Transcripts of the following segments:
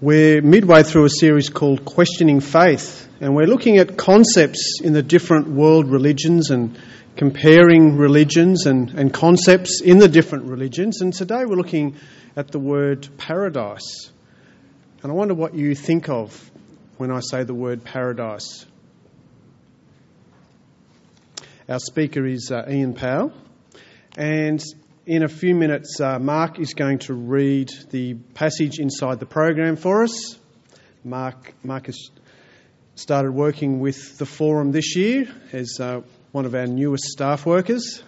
We're midway through a series called Questioning Faith, and we're looking at concepts in the different world religions and comparing religions and, and concepts in the different religions. And today we're looking at the word paradise. And I wonder what you think of when I say the word paradise. Our speaker is uh, Ian Powell, and in a few minutes, uh, Mark is going to read the passage inside the program for us. Mark, Mark has started working with the forum this year as uh, one of our newest staff workers.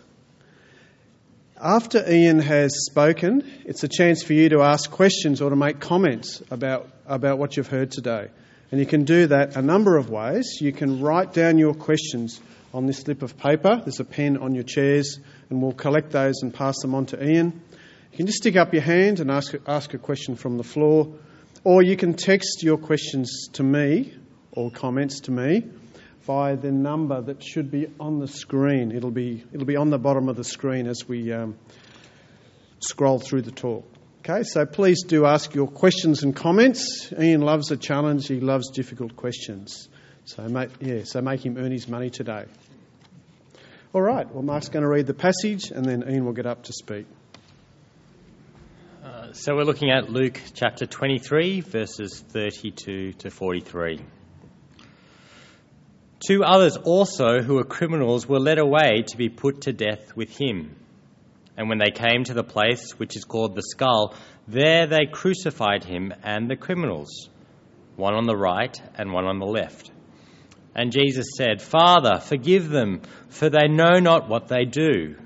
After Ian has spoken, it's a chance for you to ask questions or to make comments about, about what you've heard today. And you can do that a number of ways. You can write down your questions on this slip of paper. There's a pen on your chairs, and we'll collect those and pass them on to Ian. You can just stick up your hand and ask, ask a question from the floor, or you can text your questions to me or comments to me via the number that should be on the screen. It'll be, it'll be on the bottom of the screen as we um, scroll through the talk. Okay, so please do ask your questions and comments. Ian loves a challenge, he loves difficult questions. So make, yeah, so make him earn his money today. All right, well, Mark's going to read the passage and then Ian will get up to speak. Uh, so we're looking at Luke chapter 23, verses 32 to 43. Two others also, who were criminals, were led away to be put to death with him. And when they came to the place which is called the skull, there they crucified him and the criminals, one on the right and one on the left. And Jesus said, Father, forgive them, for they know not what they do.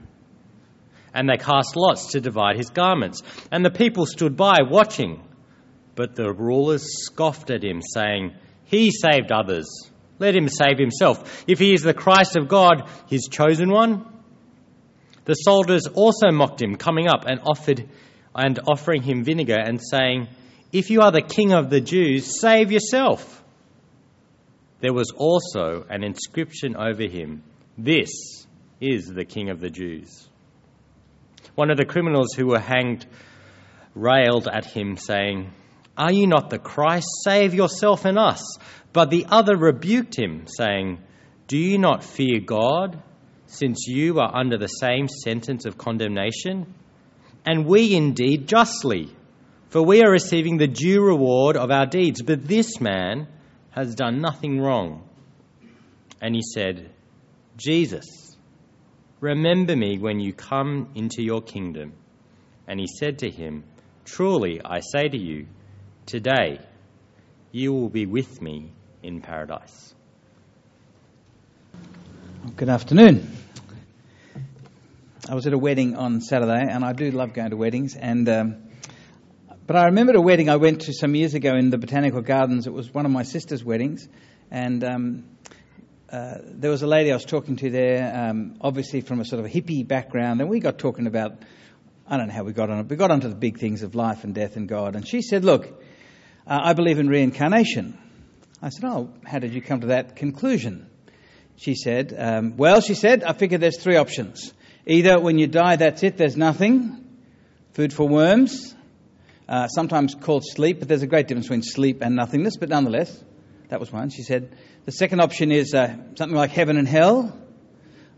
And they cast lots to divide his garments. And the people stood by, watching. But the rulers scoffed at him, saying, He saved others. Let him save himself. If he is the Christ of God, his chosen one. The soldiers also mocked him, coming up and offered and offering him vinegar and saying, If you are the king of the Jews, save yourself. There was also an inscription over him This is the King of the Jews. One of the criminals who were hanged railed at him, saying, Are you not the Christ? Save yourself and us. But the other rebuked him, saying, Do you not fear God, since you are under the same sentence of condemnation? And we indeed justly, for we are receiving the due reward of our deeds. But this man, has done nothing wrong. And he said, Jesus, remember me when you come into your kingdom. And he said to him, Truly, I say to you, today you will be with me in paradise. Good afternoon. I was at a wedding on Saturday, and I do love going to weddings. And um, but I remembered a wedding I went to some years ago in the Botanical Gardens. It was one of my sister's weddings, and um, uh, there was a lady I was talking to there, um, obviously from a sort of a hippie background, and we got talking about. I don't know how we got on it. We got onto the big things of life and death and God. And she said, Look, uh, I believe in reincarnation. I said, Oh, how did you come to that conclusion? She said, um, Well, she said, I figure there's three options. Either when you die, that's it, there's nothing, food for worms, uh, sometimes called sleep, but there's a great difference between sleep and nothingness, but nonetheless, that was one. She said, the second option is uh, something like heaven and hell.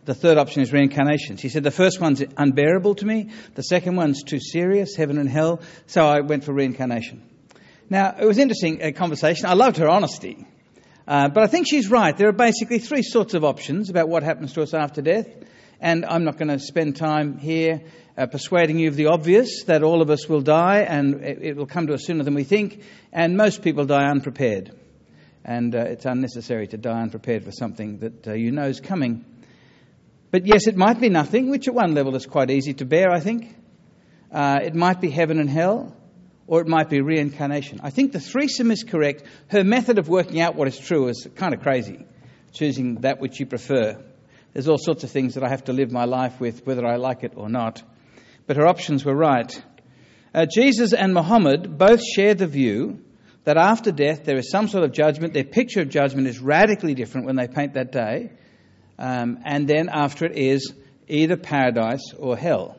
The third option is reincarnation. She said, the first one's unbearable to me. The second one's too serious, heaven and hell. So I went for reincarnation. Now, it was interesting a conversation. I loved her honesty. Uh, but I think she's right. There are basically three sorts of options about what happens to us after death. And I'm not going to spend time here uh, persuading you of the obvious that all of us will die and it, it, will come to us sooner than we think, and most people die unprepared. And uh, it's unnecessary to die unprepared for something that uh, you know is coming. But yes, it might be nothing, which at one level is quite easy to bear, I think. Uh, it might be heaven and hell, or it might be reincarnation. I think the threesome is correct. Her method of working out what is true is kind of crazy, choosing that which you prefer. There's all sorts of things that I have to live my life with, whether I like it or not. But her options were right. Uh, Jesus and Muhammad both share the view that after death there is some sort of judgment. Their picture of judgment is radically different when they paint that day. Um, and then after it is either paradise or hell.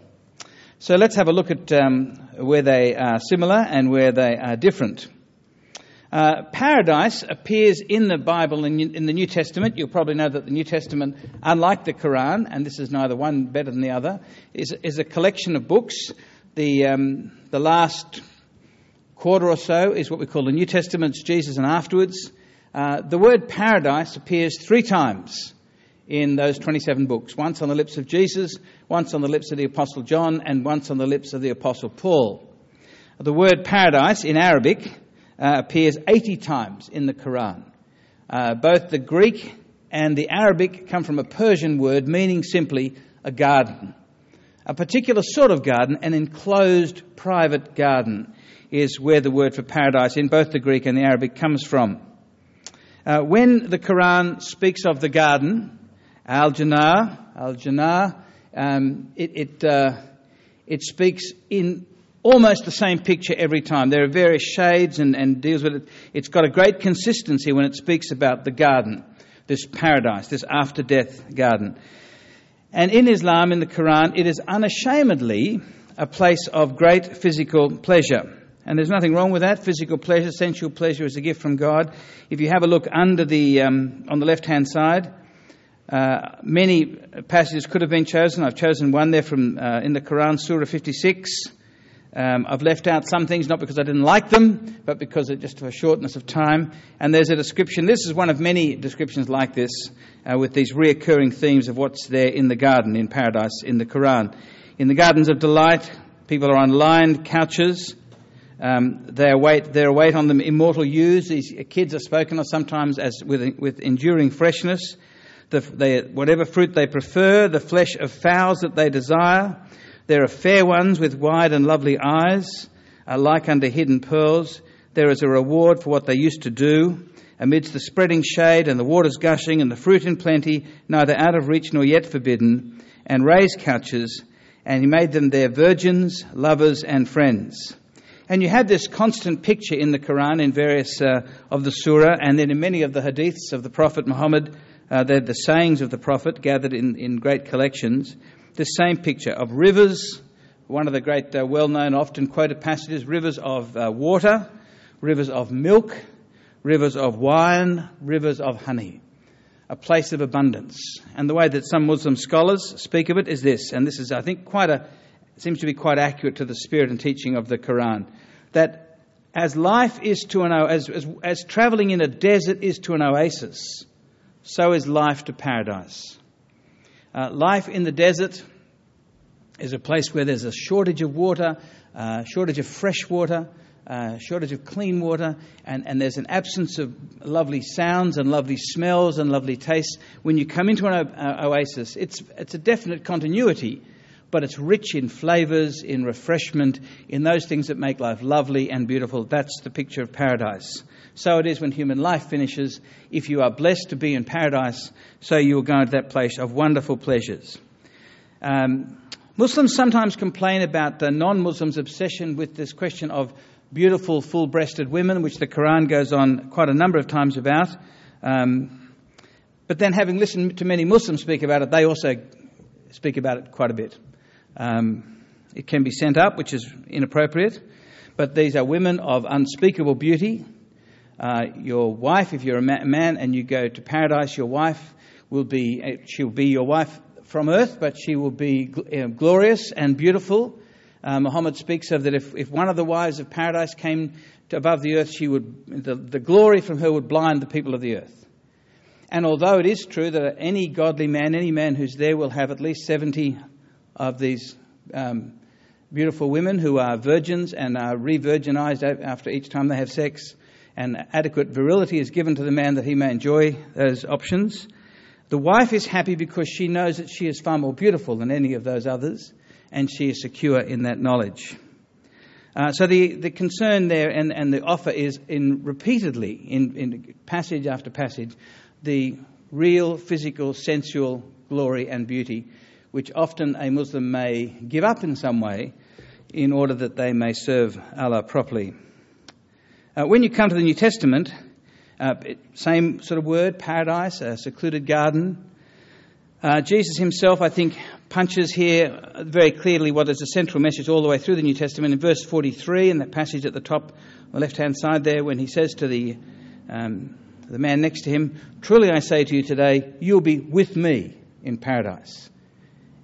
So let's have a look at um, where they are similar and where they are different. Uh, paradise appears in the Bible in, in, the New Testament. You'll probably know that the New Testament, unlike the Quran, and this is neither one better than the other, is, is a collection of books. The, um, the last quarter or so is what we call the New Testament's Jesus and afterwards. Uh, the word paradise appears three times in those 27 books once on the lips of Jesus, once on the lips of the Apostle John, and once on the lips of the Apostle Paul. The word paradise in Arabic uh, appears 80 times in the Quran. Uh, both the Greek and the Arabic come from a Persian word meaning simply a garden. A particular sort of garden, an enclosed private garden, is where the word for paradise in both the Greek and the Arabic comes from. Uh, when the Quran speaks of the garden, Al Jannah, Al Jannah, um, it, it, uh, it speaks in almost the same picture every time. There are various shades and, and deals with it. It's got a great consistency when it speaks about the garden, this paradise, this after death garden. And in Islam, in the Quran, it is unashamedly a place of great physical pleasure. And there's nothing wrong with that. Physical pleasure, sensual pleasure is a gift from God. If you have a look under the, um, on the left hand side, uh, many passages could have been chosen. I've chosen one there from uh, in the Quran, Surah 56. Um, I've left out some things not because I didn't like them, but because of just for shortness of time. And there's a description. This is one of many descriptions like this, uh, with these reoccurring themes of what's there in the garden in paradise in the Quran. In the gardens of delight, people are on lined couches. Um, they await, they await on them immortal youths. These kids are spoken of sometimes as with, with enduring freshness the, they, whatever fruit they prefer, the flesh of fowls that they desire. There are fair ones with wide and lovely eyes, like unto hidden pearls. There is a reward for what they used to do. Amidst the spreading shade and the waters gushing and the fruit in plenty, neither out of reach nor yet forbidden, and raised couches, and he made them their virgins, lovers, and friends. And you have this constant picture in the Quran, in various uh, of the surah, and then in many of the hadiths of the Prophet Muhammad uh, they're the sayings of the prophet gathered in, in great collections. This same picture of rivers, one of the great, uh, well known, often quoted passages rivers of uh, water, rivers of milk, rivers of wine, rivers of honey. A place of abundance. And the way that some Muslim scholars speak of it is this, and this is, I think, quite a, seems to be quite accurate to the spirit and teaching of the Quran, that as life is to an, as, as, as traveling in a desert is to an oasis, so is life to paradise. Uh, life in the desert is a place where there's a shortage of water, uh, shortage of fresh water, uh, shortage of clean water, and, and there's an absence of lovely sounds and lovely smells and lovely tastes. When you come into an o- oasis, it's, it's a definite continuity, but it's rich in flavours, in refreshment, in those things that make life lovely and beautiful. That's the picture of paradise. So it is when human life finishes. If you are blessed to be in paradise, so you will go into that place of wonderful pleasures. Um, Muslims sometimes complain about the non Muslims' obsession with this question of beautiful, full breasted women, which the Quran goes on quite a number of times about. Um, but then, having listened to many Muslims speak about it, they also speak about it quite a bit. Um, it can be sent up, which is inappropriate, but these are women of unspeakable beauty, uh, your wife, if you're a man and you go to paradise, your wife will be, uh, she'll be your wife from earth, but she will be uh, glorious and beautiful. Uh, Muhammad speaks of that if, if one of the wives of paradise came above the earth, she would, the, the glory from her would blind the people of the earth. And although it is true that any godly man, any man who's there will have at least 70 of these um, beautiful women who are virgins and are re virginized after each time they have sex, and adequate virility is given to the man that he may enjoy those options. The wife is happy because she knows that she is far more beautiful than any of those others, and she is secure in that knowledge. Uh, so the, the concern there and, and the offer is in repeatedly, in, in passage after passage, the real physical, sensual glory and beauty, which often a Muslim may give up in some way in order that they may serve Allah properly. Uh, when you come to the New Testament, uh, same sort of word, paradise, a secluded garden. Uh, Jesus himself, I think, punches here very clearly what is the central message all the way through the New Testament. In verse 43, in that passage at the top, the left hand side there, when he says to the, um, the man next to him, Truly I say to you today, you'll be with me in paradise.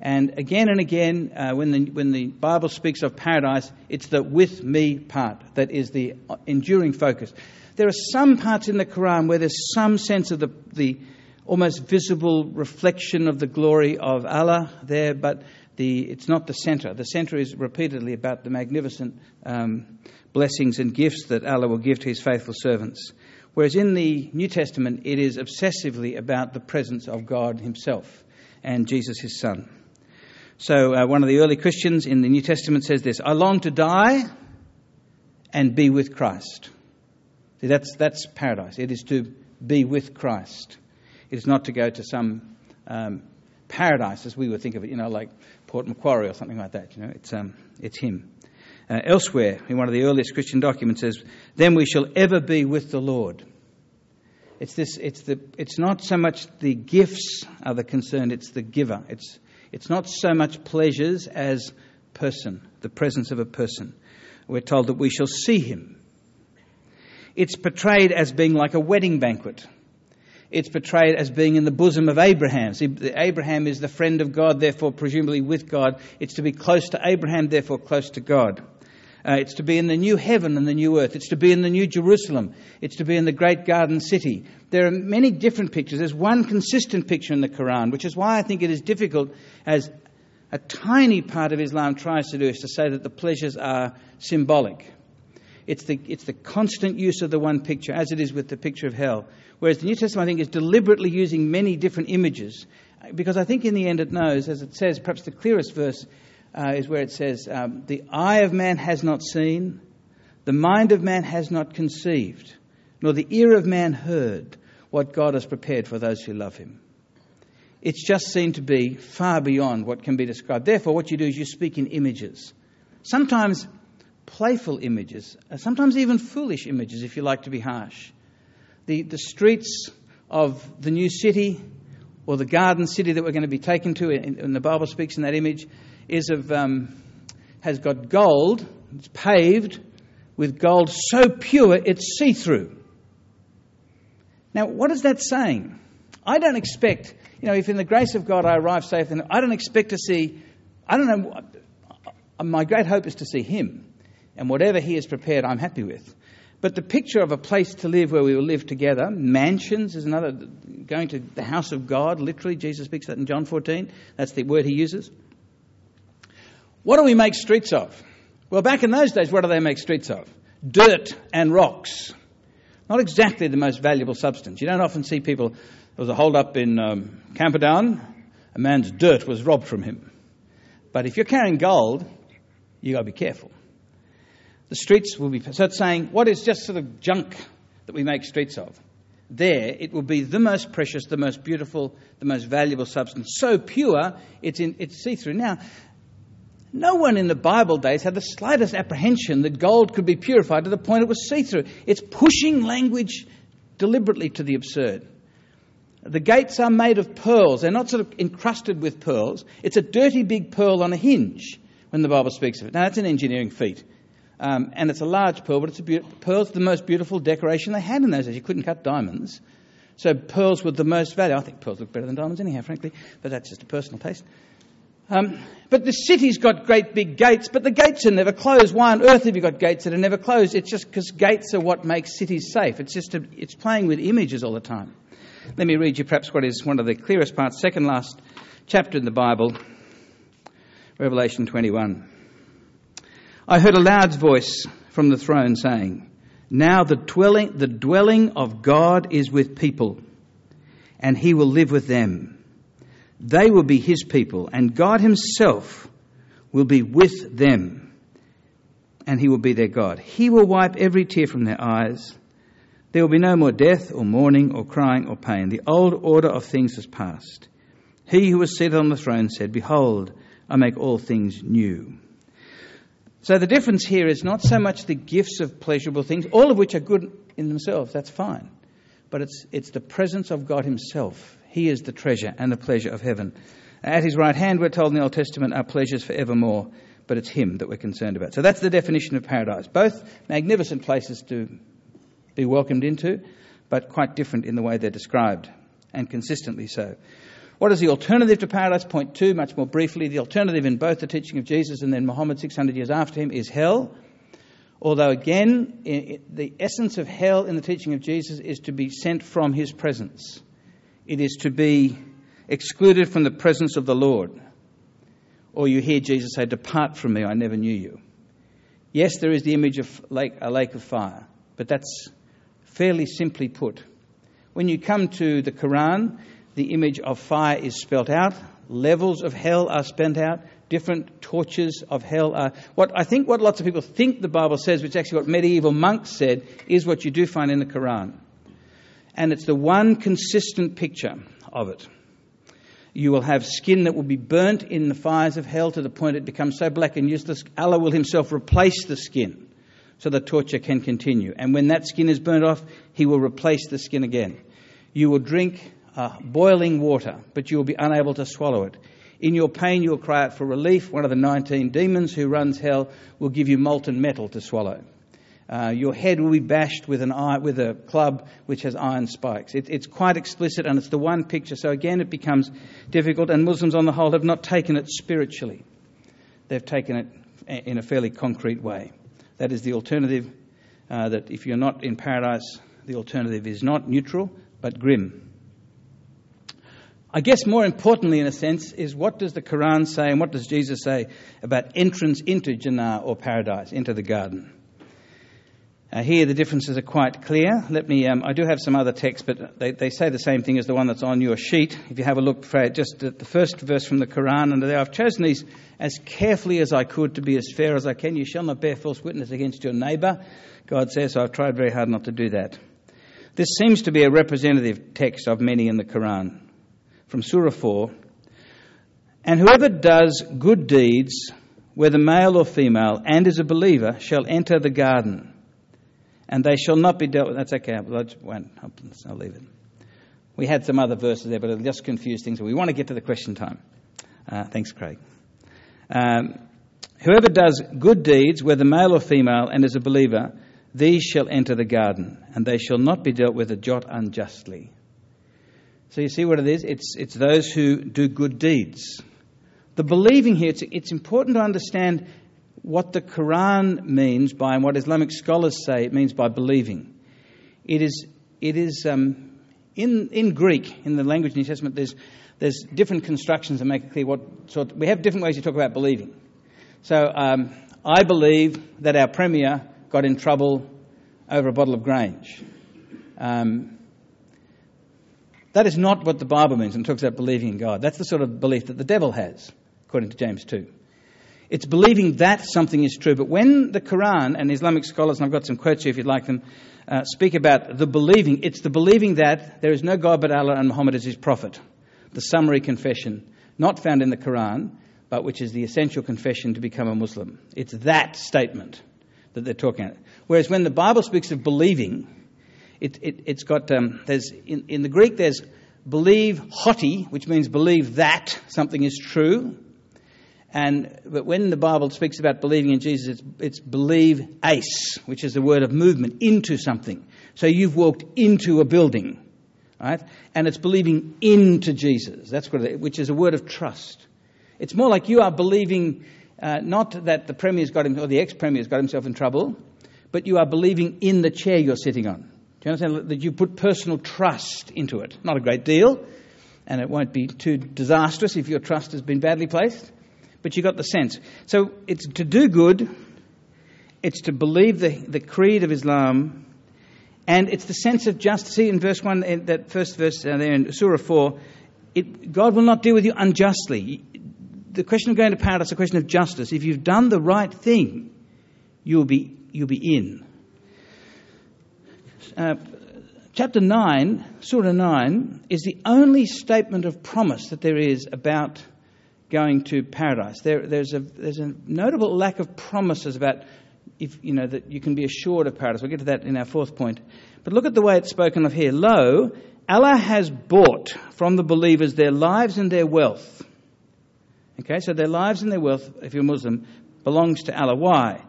And again and again, uh, when, the, when the Bible speaks of paradise, it's the with me part that is the enduring focus. There are some parts in the Quran where there's some sense of the, the almost visible reflection of the glory of Allah there, but the, it's not the center. The center is repeatedly about the magnificent um, blessings and gifts that Allah will give to His faithful servants. Whereas in the New Testament, it is obsessively about the presence of God Himself and Jesus, His Son. So, uh, one of the early Christians in the New Testament says this I long to die and be with Christ. See, that's, that's paradise. It is to be with Christ. It is not to go to some um, paradise as we would think of it, you know, like Port Macquarie or something like that. You know, it's, um, it's Him. Uh, elsewhere, in one of the earliest Christian documents, says, "Then we shall ever be with the Lord." It's this. It's the. It's not so much the gifts are the concern. It's the giver. It's it's not so much pleasures as person, the presence of a person. We're told that we shall see him. It's portrayed as being like a wedding banquet. It's portrayed as being in the bosom of Abraham. See, Abraham is the friend of God, therefore, presumably with God. It's to be close to Abraham, therefore, close to God. Uh, it's to be in the new heaven and the new earth. It's to be in the new Jerusalem. It's to be in the great garden city. There are many different pictures. There's one consistent picture in the Quran, which is why I think it is difficult, as a tiny part of Islam tries to do, is to say that the pleasures are symbolic. It's the, it's the constant use of the one picture, as it is with the picture of hell. Whereas the New Testament, I think, is deliberately using many different images, because I think in the end it knows, as it says, perhaps the clearest verse uh, is where it says, um, The eye of man has not seen, the mind of man has not conceived, nor the ear of man heard what God has prepared for those who love him. It's just seen to be far beyond what can be described. Therefore, what you do is you speak in images. Sometimes playful images, uh, sometimes even foolish images, if you like to be harsh. The, the streets of the new city or the garden city that we're going to be taken to, and the Bible speaks in that image, is of um, has got gold. It's paved with gold so pure it's see through. Now, what is that saying? I don't expect, you know, if in the grace of God I arrive safe, then I don't expect to see. I don't know. My great hope is to see Him, and whatever He has prepared, I'm happy with. But the picture of a place to live where we will live together, mansions is another, going to the house of God, literally, Jesus speaks that in John 14. That's the word he uses. What do we make streets of? Well, back in those days, what do they make streets of? Dirt and rocks. Not exactly the most valuable substance. You don't often see people. There was a hold up in um, Camperdown. A man's dirt was robbed from him. But if you're carrying gold, you've got to be careful. The streets will be. So it's saying, what is just sort of junk that we make streets of? There, it will be the most precious, the most beautiful, the most valuable substance. So pure, it's, it's see through. Now, no one in the Bible days had the slightest apprehension that gold could be purified to the point it was see through. It's pushing language deliberately to the absurd. The gates are made of pearls. They're not sort of encrusted with pearls. It's a dirty big pearl on a hinge when the Bible speaks of it. Now, that's an engineering feat. Um, and it's a large pearl, but it's a be- pearl's the most beautiful decoration they had in those days. You couldn't cut diamonds. So pearls were the most valuable. I think pearls look better than diamonds anyhow, frankly, but that's just a personal taste. Um, but the city's got great big gates, but the gates are never closed. Why on earth have you got gates that are never closed? It's just because gates are what makes cities safe. It's just a, it's playing with images all the time. Let me read you perhaps what is one of the clearest parts, second last chapter in the Bible, Revelation 21. I heard a loud voice from the throne saying, Now the dwelling, the dwelling of God is with people, and he will live with them they will be his people, and God himself will be with them. and he will be their God. He will wipe every tear from their eyes. There will be no more death, or mourning, or crying, or pain. The old order of things has passed. He who was seated on the throne said, Behold, I make all things new. So the difference here is not so much the gifts of pleasurable things, all of which are good in themselves, that's fine. But it's, it's the presence of God Himself. He is the treasure and the pleasure of heaven. At His right hand, we're told in the Old Testament, are pleasures forevermore, but it's Him that we're concerned about. So that's the definition of paradise. Both magnificent places to be welcomed into, but quite different in the way they're described, and consistently so. What is the alternative to paradise? Point two, much more briefly. The alternative in both the teaching of Jesus and then Muhammad 600 years after him is hell. Although, again, the essence of hell in the teaching of Jesus is to be sent from his presence, it is to be excluded from the presence of the Lord. Or you hear Jesus say, Depart from me, I never knew you. Yes, there is the image of lake, a lake of fire, but that's fairly simply put. When you come to the Quran, the image of fire is spelt out, levels of hell are spent out, different tortures of hell are. What I think what lots of people think the Bible says, which is actually what medieval monks said, is what you do find in the Quran. And it's the one consistent picture of it. You will have skin that will be burnt in the fires of hell to the point it becomes so black and useless, Allah will Himself replace the skin so the torture can continue. And when that skin is burnt off, He will replace the skin again. You will drink uh, boiling water, but you will be unable to swallow it. In your pain, you will cry out for relief. One of the 19 demons who runs hell will give you molten metal to swallow. Uh, your head will be bashed with, an eye, with a club which has iron spikes. It, it's quite explicit and it's the one picture. So again, it becomes difficult, and Muslims on the whole have not taken it spiritually. They've taken it in a fairly concrete way. That is the alternative, uh, that if you're not in paradise, the alternative is not neutral, but grim. I guess more importantly, in a sense, is what does the Quran say and what does Jesus say about entrance into Jannah or paradise, into the garden? Uh, here the differences are quite clear. Let me, um, I do have some other texts, but they, they say the same thing as the one that's on your sheet. If you have a look, just at the first verse from the Quran under there, I've chosen these as carefully as I could to be as fair as I can. You shall not bear false witness against your neighbour, God says, so I've tried very hard not to do that. This seems to be a representative text of many in the Quran from Surah 4 And whoever does good deeds, whether male or female, and is a believer, shall enter the garden, and they shall not be dealt with. That's okay, I'll, I'll leave it. We had some other verses there, but it'll just confuse things. We want to get to the question time. Uh, thanks, Craig. Um, whoever does good deeds, whether male or female, and is a believer, these shall enter the garden, and they shall not be dealt with a jot unjustly. So you see what it is? It's, it's those who do good deeds. The believing here, it's, it's important to understand what the Quran means by, and what Islamic scholars say it means by believing. It is, it is um, in, in Greek, in the language of the Testament, there's, there's different constructions that make it clear what sort. We have different ways to talk about believing. So um, I believe that our premier got in trouble over a bottle of Grange. Um, that is not what the Bible means when it talks about believing in God. That's the sort of belief that the devil has, according to James 2. It's believing that something is true. But when the Quran and Islamic scholars, and I've got some quotes here if you'd like them, uh, speak about the believing, it's the believing that there is no God but Allah and Muhammad is his prophet. The summary confession, not found in the Quran, but which is the essential confession to become a Muslim. It's that statement that they're talking about. Whereas when the Bible speaks of believing, it, it, has got, um, there's, in, in the Greek, there's believe hoti, which means believe that something is true. And, but when the Bible speaks about believing in Jesus, it's, it's believe eis, which is the word of movement, into something. So you've walked into a building, right? And it's believing into Jesus. That's what it, which is a word of trust. It's more like you are believing uh, not that the premier's got him, or the ex-premier's got himself in trouble, but you are believing in the chair you're sitting on. Do you understand that you put personal trust into it? Not a great deal, and it won't be too disastrous if your trust has been badly placed, but you got the sense. So it's to do good, it's to believe the, the creed of Islam, and it's the sense of justice. See in verse 1, in that first verse uh, there in Surah 4, it, God will not deal with you unjustly. The question of going to paradise is a question of justice. If you've done the right thing, you'll be, you'll be in. Uh, chapter 9, Surah 9, is the only statement of promise that there is about going to paradise. There, there's, a, there's a notable lack of promises about if, you know, that you can be assured of paradise. We'll get to that in our fourth point. But look at the way it's spoken of here. Lo, Allah has bought from the believers their lives and their wealth. Okay, so their lives and their wealth, if you're Muslim, belongs to Allah. Why?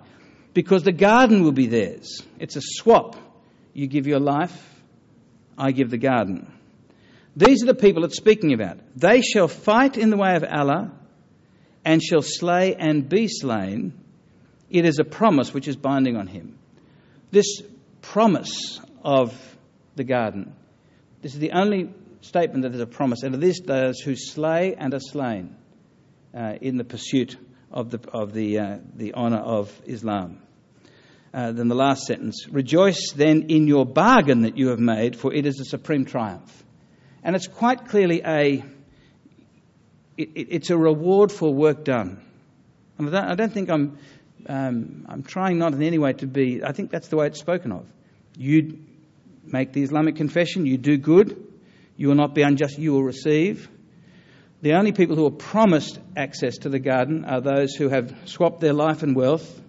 Because the garden will be theirs. It's a swap. You give your life, I give the garden. These are the people it's speaking about. They shall fight in the way of Allah and shall slay and be slain. It is a promise which is binding on him. This promise of the garden, this is the only statement that is a promise, and it is those who slay and are slain uh, in the pursuit of the, of the, uh, the honour of Islam. Uh, then the last sentence Rejoice then in your bargain that you have made, for it is a supreme triumph. And it's quite clearly a, it, it, it's a reward for work done. And I don't, I don't think I'm, um, I'm trying not in any way to be, I think that's the way it's spoken of. You make the Islamic confession, you do good, you will not be unjust, you will receive. The only people who are promised access to the garden are those who have swapped their life and wealth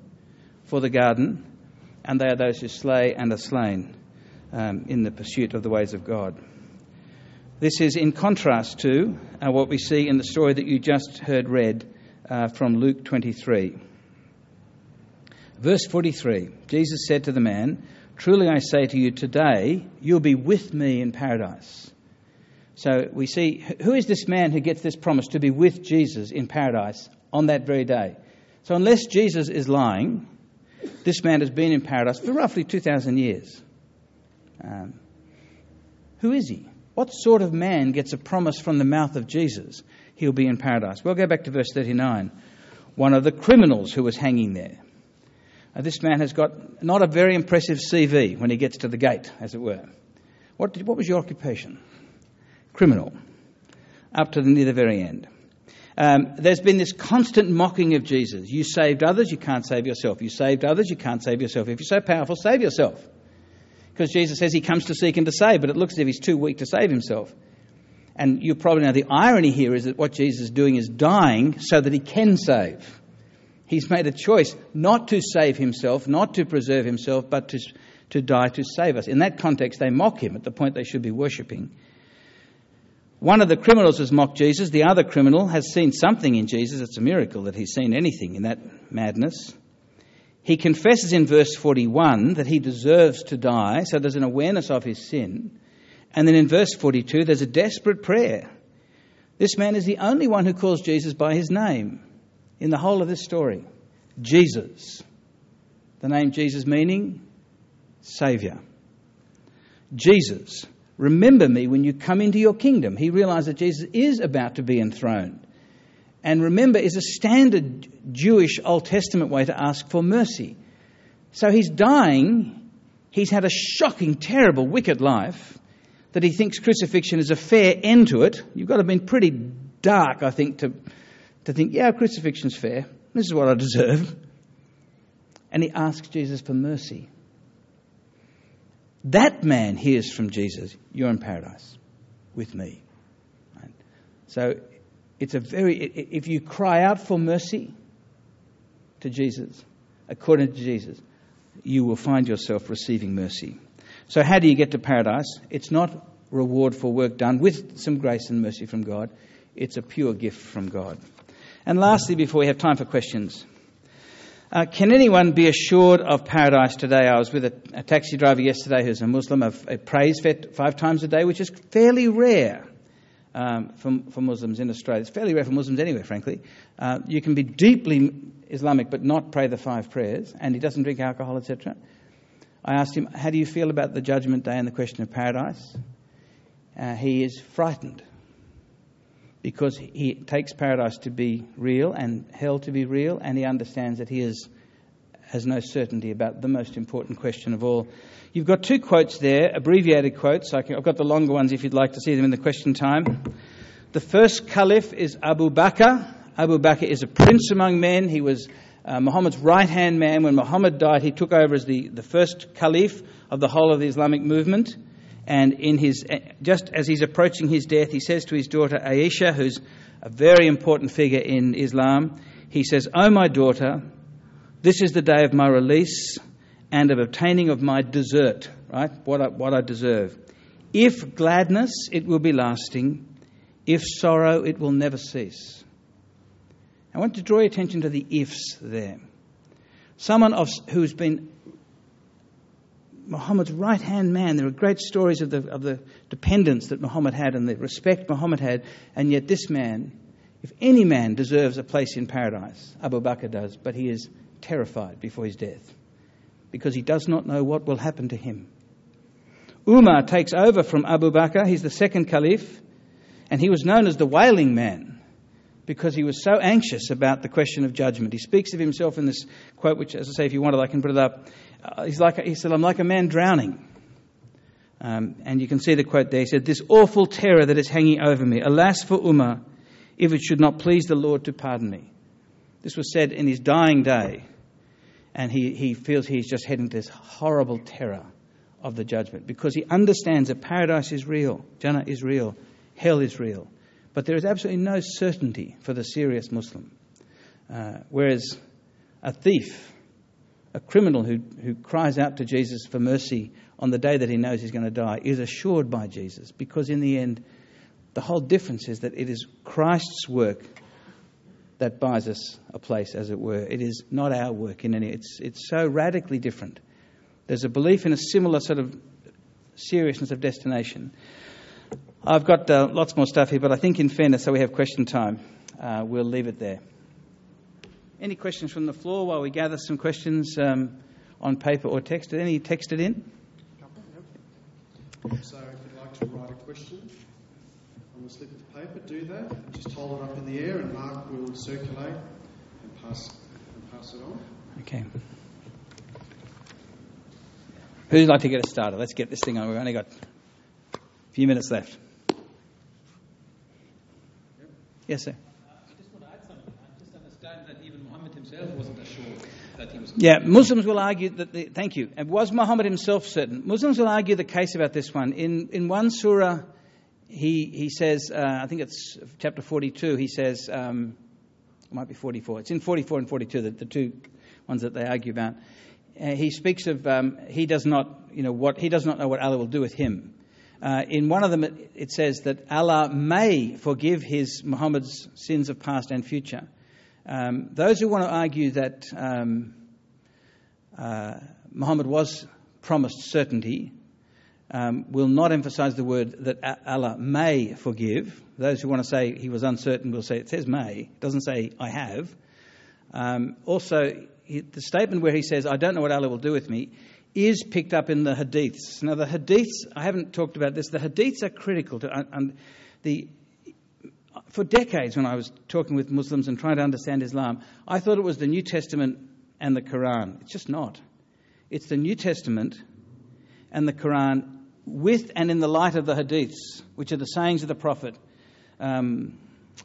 for the garden, and they are those who slay and are slain um, in the pursuit of the ways of God. This is in contrast to uh, what we see in the story that you just heard read uh, from Luke 23. Verse 43 Jesus said to the man, Truly I say to you, today you'll be with me in paradise. So we see who is this man who gets this promise to be with Jesus in paradise on that very day? So unless Jesus is lying, this man has been in paradise for roughly 2,000 years. Um, who is he? What sort of man gets a promise from the mouth of Jesus he'll be in paradise? We'll go back to verse 39. One of the criminals who was hanging there. Uh, this man has got not a very impressive CV when he gets to the gate, as it were. What, did, what was your occupation? Criminal. Up to the, near the very end. Um, there's been this constant mocking of Jesus. You saved others, you can't save yourself. You saved others, you can't save yourself. If you're so powerful, save yourself because Jesus says he comes to seek and to save, but it looks as if he's too weak to save himself. And you probably know the irony here is that what Jesus is doing is dying so that he can save. He's made a choice not to save himself, not to preserve himself, but to, to die to save us. In that context, they mock him at the point they should be worshipping. One of the criminals has mocked Jesus. The other criminal has seen something in Jesus. It's a miracle that he's seen anything in that madness. He confesses in verse 41 that he deserves to die, so there's an awareness of his sin. And then in verse 42, there's a desperate prayer. This man is the only one who calls Jesus by his name in the whole of this story Jesus. The name Jesus meaning Saviour. Jesus, remember me when you come into your kingdom. He realized that Jesus is about to be enthroned and remember is a standard Jewish Old Testament way to ask for mercy. So he's dying, he's had a shocking, terrible, wicked life that he thinks crucifixion is a fair end to it. You've got to have been pretty dark, I think, to, to think, yeah, crucifixion's fair. This is what I deserve. And he asks Jesus for mercy. That man hears from Jesus, You're in paradise with me. So it's a very, if you cry out for mercy to Jesus, according to Jesus, you will find yourself receiving mercy. So, how do you get to paradise? It's not reward for work done with some grace and mercy from God, it's a pure gift from God. And lastly, before we have time for questions, uh, can anyone be assured of paradise today? I was with a, a taxi driver yesterday who's a Muslim, a, a prays five times a day, which is fairly rare um, for, for, Muslims in Australia. It's fairly rare for Muslims anywhere, frankly. Uh, you can be deeply Islamic but not pray the five prayers, and he doesn't drink alcohol, etc. I asked him, How do you feel about the judgment day and the question of paradise? Uh, he is frightened because he takes paradise to be real and hell to be real, and he understands that he is, has no certainty about the most important question of all You've got two quotes there, abbreviated quotes. I've got the longer ones if you'd like to see them in the question time. The first caliph is Abu Bakr. Abu Bakr is a prince among men. He was uh, Muhammad's right hand man. When Muhammad died, he took over as the, the first caliph of the whole of the Islamic movement. And in his, just as he's approaching his death, he says to his daughter Aisha, who's a very important figure in Islam, he says, O my daughter, this is the day of my release and of obtaining of my desert, right? What I, what I deserve. If gladness, it will be lasting. If sorrow, it will never cease. I want to draw your attention to the ifs there. Someone of, who's been Muhammad's right hand man. There are great stories of the, of the dependence that Muhammad had and the respect Muhammad had, and yet this man, if any man deserves a place in paradise, Abu Bakr does, but he is terrified before his death because he does not know what will happen to him. Umar takes over from Abu Bakr, he's the second caliph, and he was known as the wailing man because he was so anxious about the question of judgment. He speaks of himself in this quote, which, as I say, if you wanted, I can put it up. Uh, he's like, he said, I'm like a man drowning. Um, and you can see the quote there. He said, This awful terror that is hanging over me, alas for Umar, if it should not please the Lord to pardon me. This was said in his dying day, and he, he feels he's just heading to this horrible terror of the judgment because he understands that paradise is real, Jannah is real, hell is real. But there is absolutely no certainty for the serious Muslim. Uh, whereas a thief, a criminal who, who cries out to Jesus for mercy on the day that he knows he's going to die, is assured by Jesus because, in the end, the whole difference is that it is Christ's work that buys us a place, as it were. It is not our work in any. It's it's so radically different. There's a belief in a similar sort of seriousness of destination. I've got uh, lots more stuff here, but I think, in fairness, so we have question time, uh, we'll leave it there. Any questions from the floor while we gather some questions um, on paper or texted? Any texted in? So, if you'd like to write a question on a slip of paper, do that. Just hold it up in the air, and Mark will circulate and pass and pass it on. Okay. Who'd like to get us started? Let's get this thing on. We've only got a few minutes left. Yes, sir. Uh I just want to add something. I just understand that even Muhammad himself wasn't as sure that he was. Yeah, Muslims will argue that. The, thank you. And was Muhammad himself certain? Muslims will argue the case about this one. In in one surah, he he says, uh, I think it's chapter forty-two. He says, um, it might be forty-four. It's in forty-four and forty-two, the, the two ones that they argue about. Uh, he speaks of um, he does not, you know, what he does not know what Allah will do with him. Uh, in one of them, it, it, says that Allah may forgive his Muhammad's sins of past and future. Um, those who want to argue that um, uh, Muhammad was promised certainty um, will not emphasize the word that Allah may forgive. Those who want to say he was uncertain will say it says may, it doesn't say I have. Um, also, he, the statement where he says, I don't know what Allah will do with me, is picked up in the hadiths. Now, the hadiths, I haven't talked about this, the hadiths are critical to. And the, for decades, when I was talking with Muslims and trying to understand Islam, I thought it was the New Testament and the Quran. It's just not. It's the New Testament and the Quran with and in the light of the hadiths, which are the sayings of the Prophet. Um,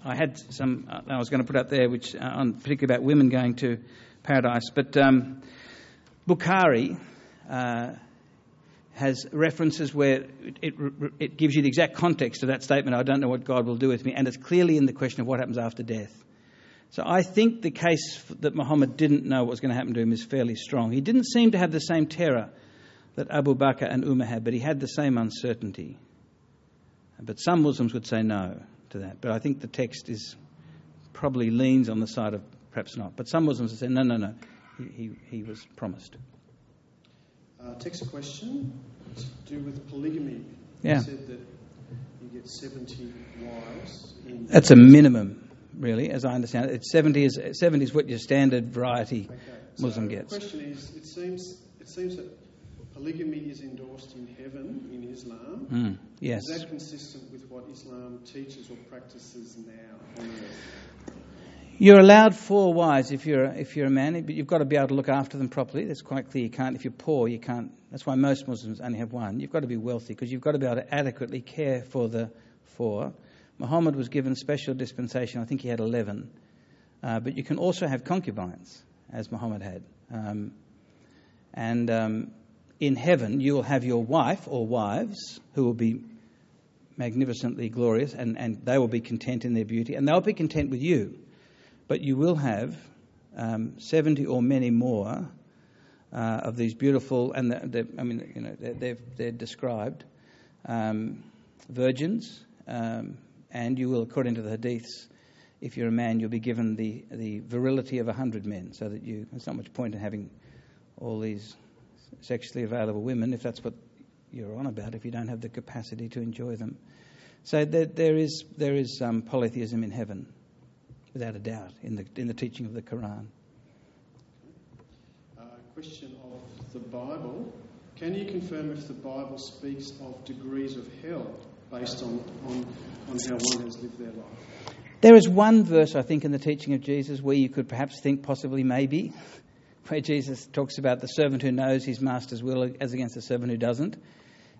I had some uh, I was going to put up there, which uh, on particularly about women going to paradise, but um, Bukhari uh, has references where it, it, it, gives you the exact context of that statement I don't know what God will do with me, and it's clearly in the question of what happens after death. So I think the case that Muhammad didn't know what was going to happen to him is fairly strong. He didn't seem to have the same terror that Abu Bakr and Umar had, but he had the same uncertainty. But some Muslims would say no to that. But I think the text is probably leans on the side of perhaps not. But some Muslims would say no, no, no. He, he, he was promised. Uh, text question to do with polygamy. Yeah. You said that you get 70 wives. That's a minimum, really, as I understand it. It's 70 is, 70 is what your standard variety okay. Muslim so gets. The question is it seems, it seems that polygamy is endorsed in heaven in Islam. Mm, yes. Is that consistent with what Islam teaches or practices now on earth? You're allowed four wives if you're if you're a man, but you've got to be able to look after them properly. That's quite clear. You can't if you're poor, you can't. That's why most Muslims only have one. You've got to be wealthy because you've got to be able to adequately care for the four. Muhammad was given special dispensation. I think he had eleven, uh, but you can also have concubines, as Muhammad had. Um, and um, in heaven, you will have your wife or wives who will be magnificently glorious and, and they will be content in their beauty and they'll be content with you. But you will have um, 70 or many more uh, of these beautiful, and they're, I mean, you know, they're, they're described um, virgins, um, and you will, according to the hadiths, if you're a man, you'll be given the, the virility of a hundred men, so that you, there's not much point in having all these sexually available women if that's what you're on about, if you don't have the capacity to enjoy them. So there, there is, there is um, polytheism in heaven, without a doubt, in the, in the teaching of the Quran. Uh, question of the Bible. Can you confirm if the Bible speaks of degrees of hell based on, on, on how one has lived their life? There is one verse, I think, in the teaching of Jesus where you could perhaps think possibly maybe, where Jesus talks about the servant who knows his master's will as against the servant who doesn't,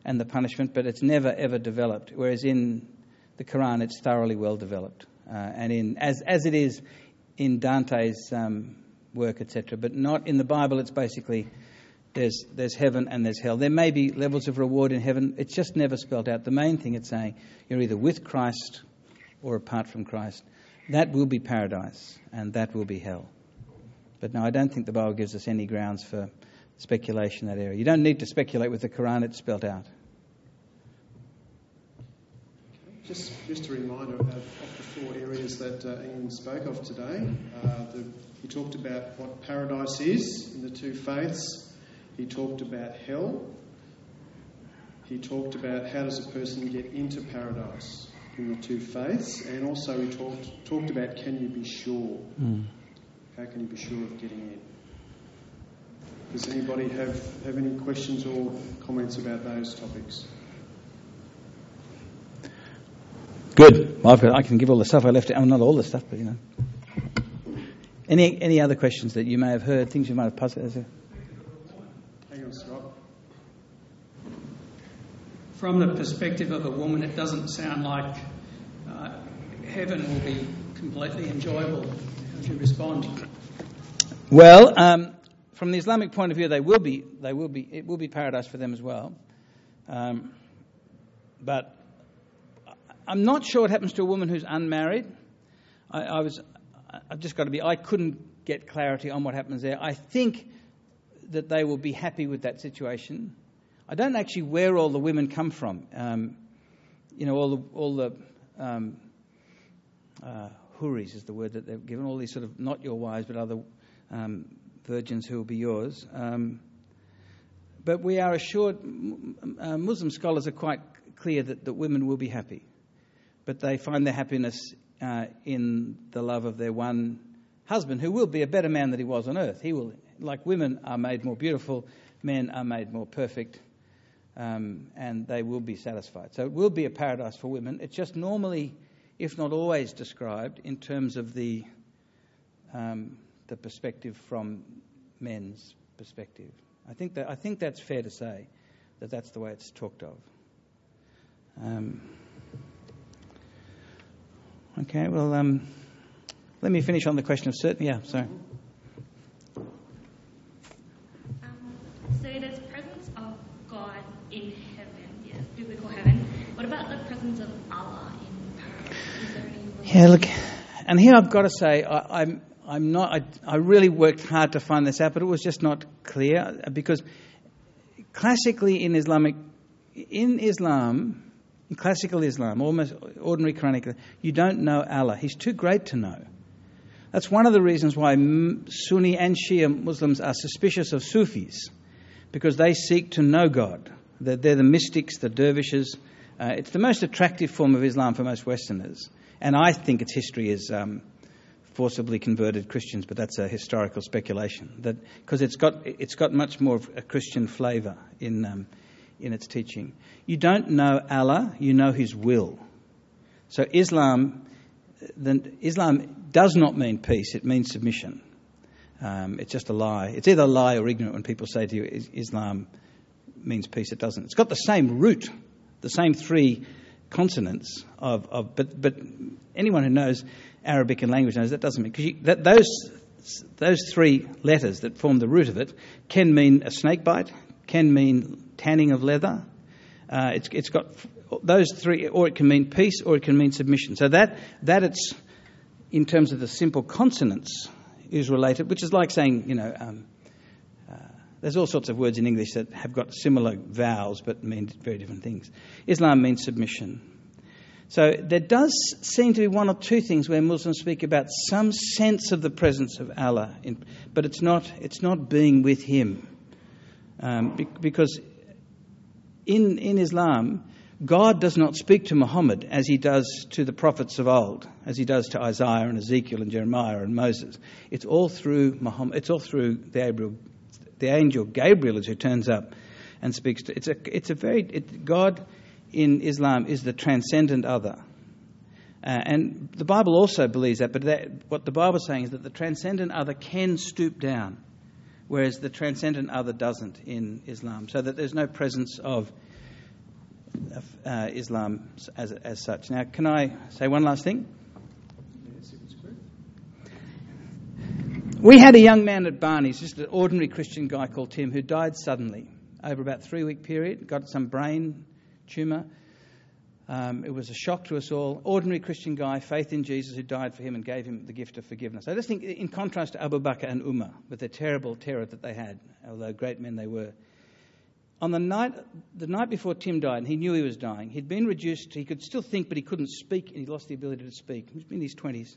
and the punishment, but it's never ever developed. Whereas in the Quran, it's thoroughly well developed, uh, and in as as it is in Dante's um, work, etc. But not in the Bible. It's basically there's there's heaven and there's hell. There may be levels of reward in heaven. It's just never spelled out. The main thing it's saying you're either with Christ or apart from Christ. That will be paradise, and that will be hell. But no, I don't think the Bible gives us any grounds for speculation in that area. You don't need to speculate with the Quran, it's spelled out. Just, just a reminder of, of the four areas that uh, Ian spoke of today. Uh, the, he talked about what paradise is in the two faiths. He talked about hell. He talked about how does a person get into paradise in the two faiths, and also he talked talked about can you be sure? Mm. How can you be sure of getting in? Does anybody have, have any questions or comments about those topics? Good. Well, got, i can give all the stuff I left out. Well, not all the stuff, but you know. Any any other questions that you may have heard, things you might have puzzled? Hang on, Scott. From the perspective of a woman, it doesn't sound like uh, heaven will be completely enjoyable. How would you respond? Well, um, from the Islamic point of view, they will be. They will be. It will be paradise for them as well. Um, but I'm not sure what happens to a woman who's unmarried. I, I was. I've just got to be. I couldn't get clarity on what happens there. I think that they will be happy with that situation. I don't actually where all the women come from. Um, you know, all the all the um, uh, houris is the word that they've given. All these sort of not your wives, but other um, virgins who will be yours. Um, but we are assured. Uh, Muslim scholars are quite clear that, that women will be happy but they find their happiness uh, in the love of their one husband, who will be a better man than he was on earth. He will, like women are made more beautiful, men are made more perfect, um, and they will be satisfied. So it will be a paradise for women. It's just normally, if not always, described in terms of the um, the perspective from men's perspective. I think that I think that's fair to say that that's the way it's talked of. Um, Okay, well, um, let me finish on the question of certainty. Yeah, sorry. Um, so there's presence of God in heaven, yes, biblical heaven. What about the presence of Allah in paradise? Yeah, look, and here I've got to say, I, I'm, I'm not, I, I really worked hard to find this out, but it was just not clear because classically in Islamic, in Islam, in classical Islam, almost ordinary Quranic, you don't know Allah. He's too great to know. That's one of the reasons why Sunni and Shia Muslims are suspicious of Sufis, because they seek to know God. They're, they're the mystics, the dervishes. Uh, it's the most attractive form of Islam for most Westerners. And I think its history is um, forcibly converted Christians, but that's a historical speculation. Because it's got, it's got much more of a Christian flavour in, um, in its teaching. You don't know Allah, you know His will. So Islam, then Islam does not mean peace, it means submission. Um, it's just a lie. It's either a lie or ignorant when people say to you Islam means peace. It doesn't. It's got the same root, the same three consonants of, of but, but anyone who knows Arabic and language knows that doesn't mean because that those those three letters that form the root of it can mean a snake bite, can mean tanning of leather. Uh, it's, it's got those three, or it can mean peace, or it can mean submission. So that that it's in terms of the simple consonants is related, which is like saying, you know, um, uh, there's all sorts of words in English that have got similar vowels but mean very different things. Islam means submission. So there does seem to be one or two things where Muslims speak about some sense of the presence of Allah, in, but it's not, it's not being with Him. Um, because in, in Islam, God does not speak to Muhammad as he does to the prophets of old, as he does to Isaiah and Ezekiel and Jeremiah and Moses. It's all through Muhammad. It's all through the, Gabriel, the angel Gabriel as who turns up and speaks to. It's a. It's a very. It, God in Islam is the transcendent other. Uh, and the Bible also believes that, but that, what the Bible is saying is that the transcendent other can stoop down, whereas the transcendent other doesn't in Islam. So that there's no presence of, uh, Islam as, as such. Now, can I say one last thing? We had a young man at Barney's, just an ordinary Christian guy called Tim, who died suddenly over about three week period, got some brain tumour. Um, it was a shock to us all. Ordinary Christian guy, faith in Jesus, who died for him and gave him the gift of forgiveness. I just think, in contrast to Abu Bakr and Umar, with the terrible terror that they had, although great men they were. On the night, the night before Tim died, and he knew he was dying, he'd been reduced, he could still think, but he couldn't speak, and he lost the ability to speak. He was in his 20s.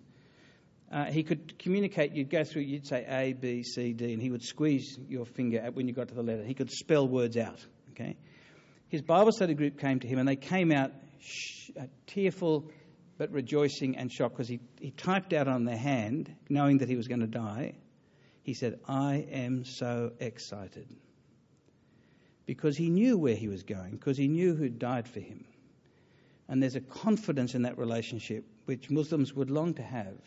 Uh, he could communicate, you'd go through, you'd say A, B, C, D, and he would squeeze your finger when you got to the letter. He could spell words out, okay? His Bible study group came to him and they came out sh- uh, tearful but rejoicing and shocked because he, he typed out on their hand, knowing that he was going to die, he said, I am so excited. Because he knew where he was going, because he knew who died for him. And there's a confidence in that relationship which Muslims would long to have,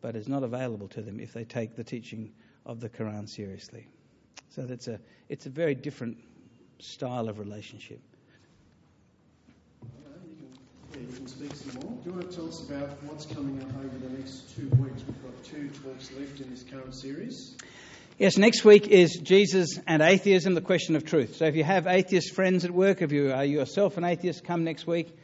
but is not available to them if they take the teaching of the Quran seriously. So that's a, it's a very different style of relationship. Yeah, you can speak some more. Do you want to tell us about what's coming up over the next two weeks? We've got two talks left in this current series. Yes, next week is Jesus and atheism, the question of truth. So if you have atheist friends at work, if you are yourself an atheist, come next week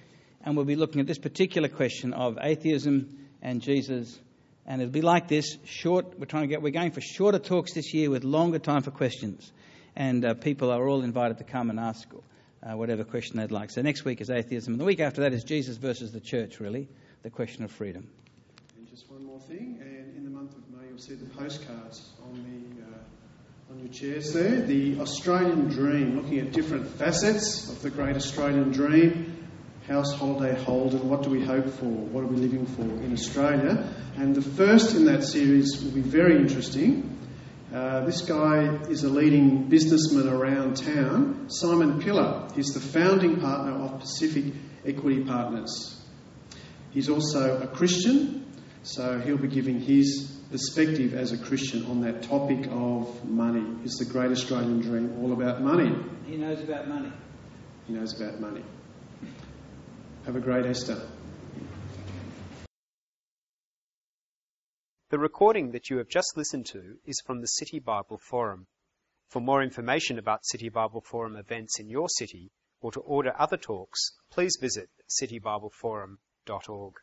and we'll be looking at this particular question of atheism and Jesus. And it'll be like this short, we're trying to get, we're going for shorter talks this year with longer time for questions and uh, people are all invited to come and ask uh, whatever question they'd like. So next week is atheism, and the week after that is Jesus versus the church, really, the question of freedom. And just one more thing, and in the month of May, you'll see the postcards on the uh, on your chairs there. The Australian Dream, looking at different facets of the great Australian dream. House holiday hold and what do we hope for? What are we living for in Australia? And the first in that series will be very interesting. Uh, this guy is a leading businessman around town, Simon Pillar. He's the founding partner of Pacific Equity Partners. He's also a Christian, so he'll be giving his perspective as a Christian on that topic of money. Is the great Australian dream all about money? He knows about money. He knows about money. Have a great Easter. The recording that you have just listened to is from the City Bible Forum. For more information about City Bible Forum events in your city or to order other talks, please visit citybibleforum.org.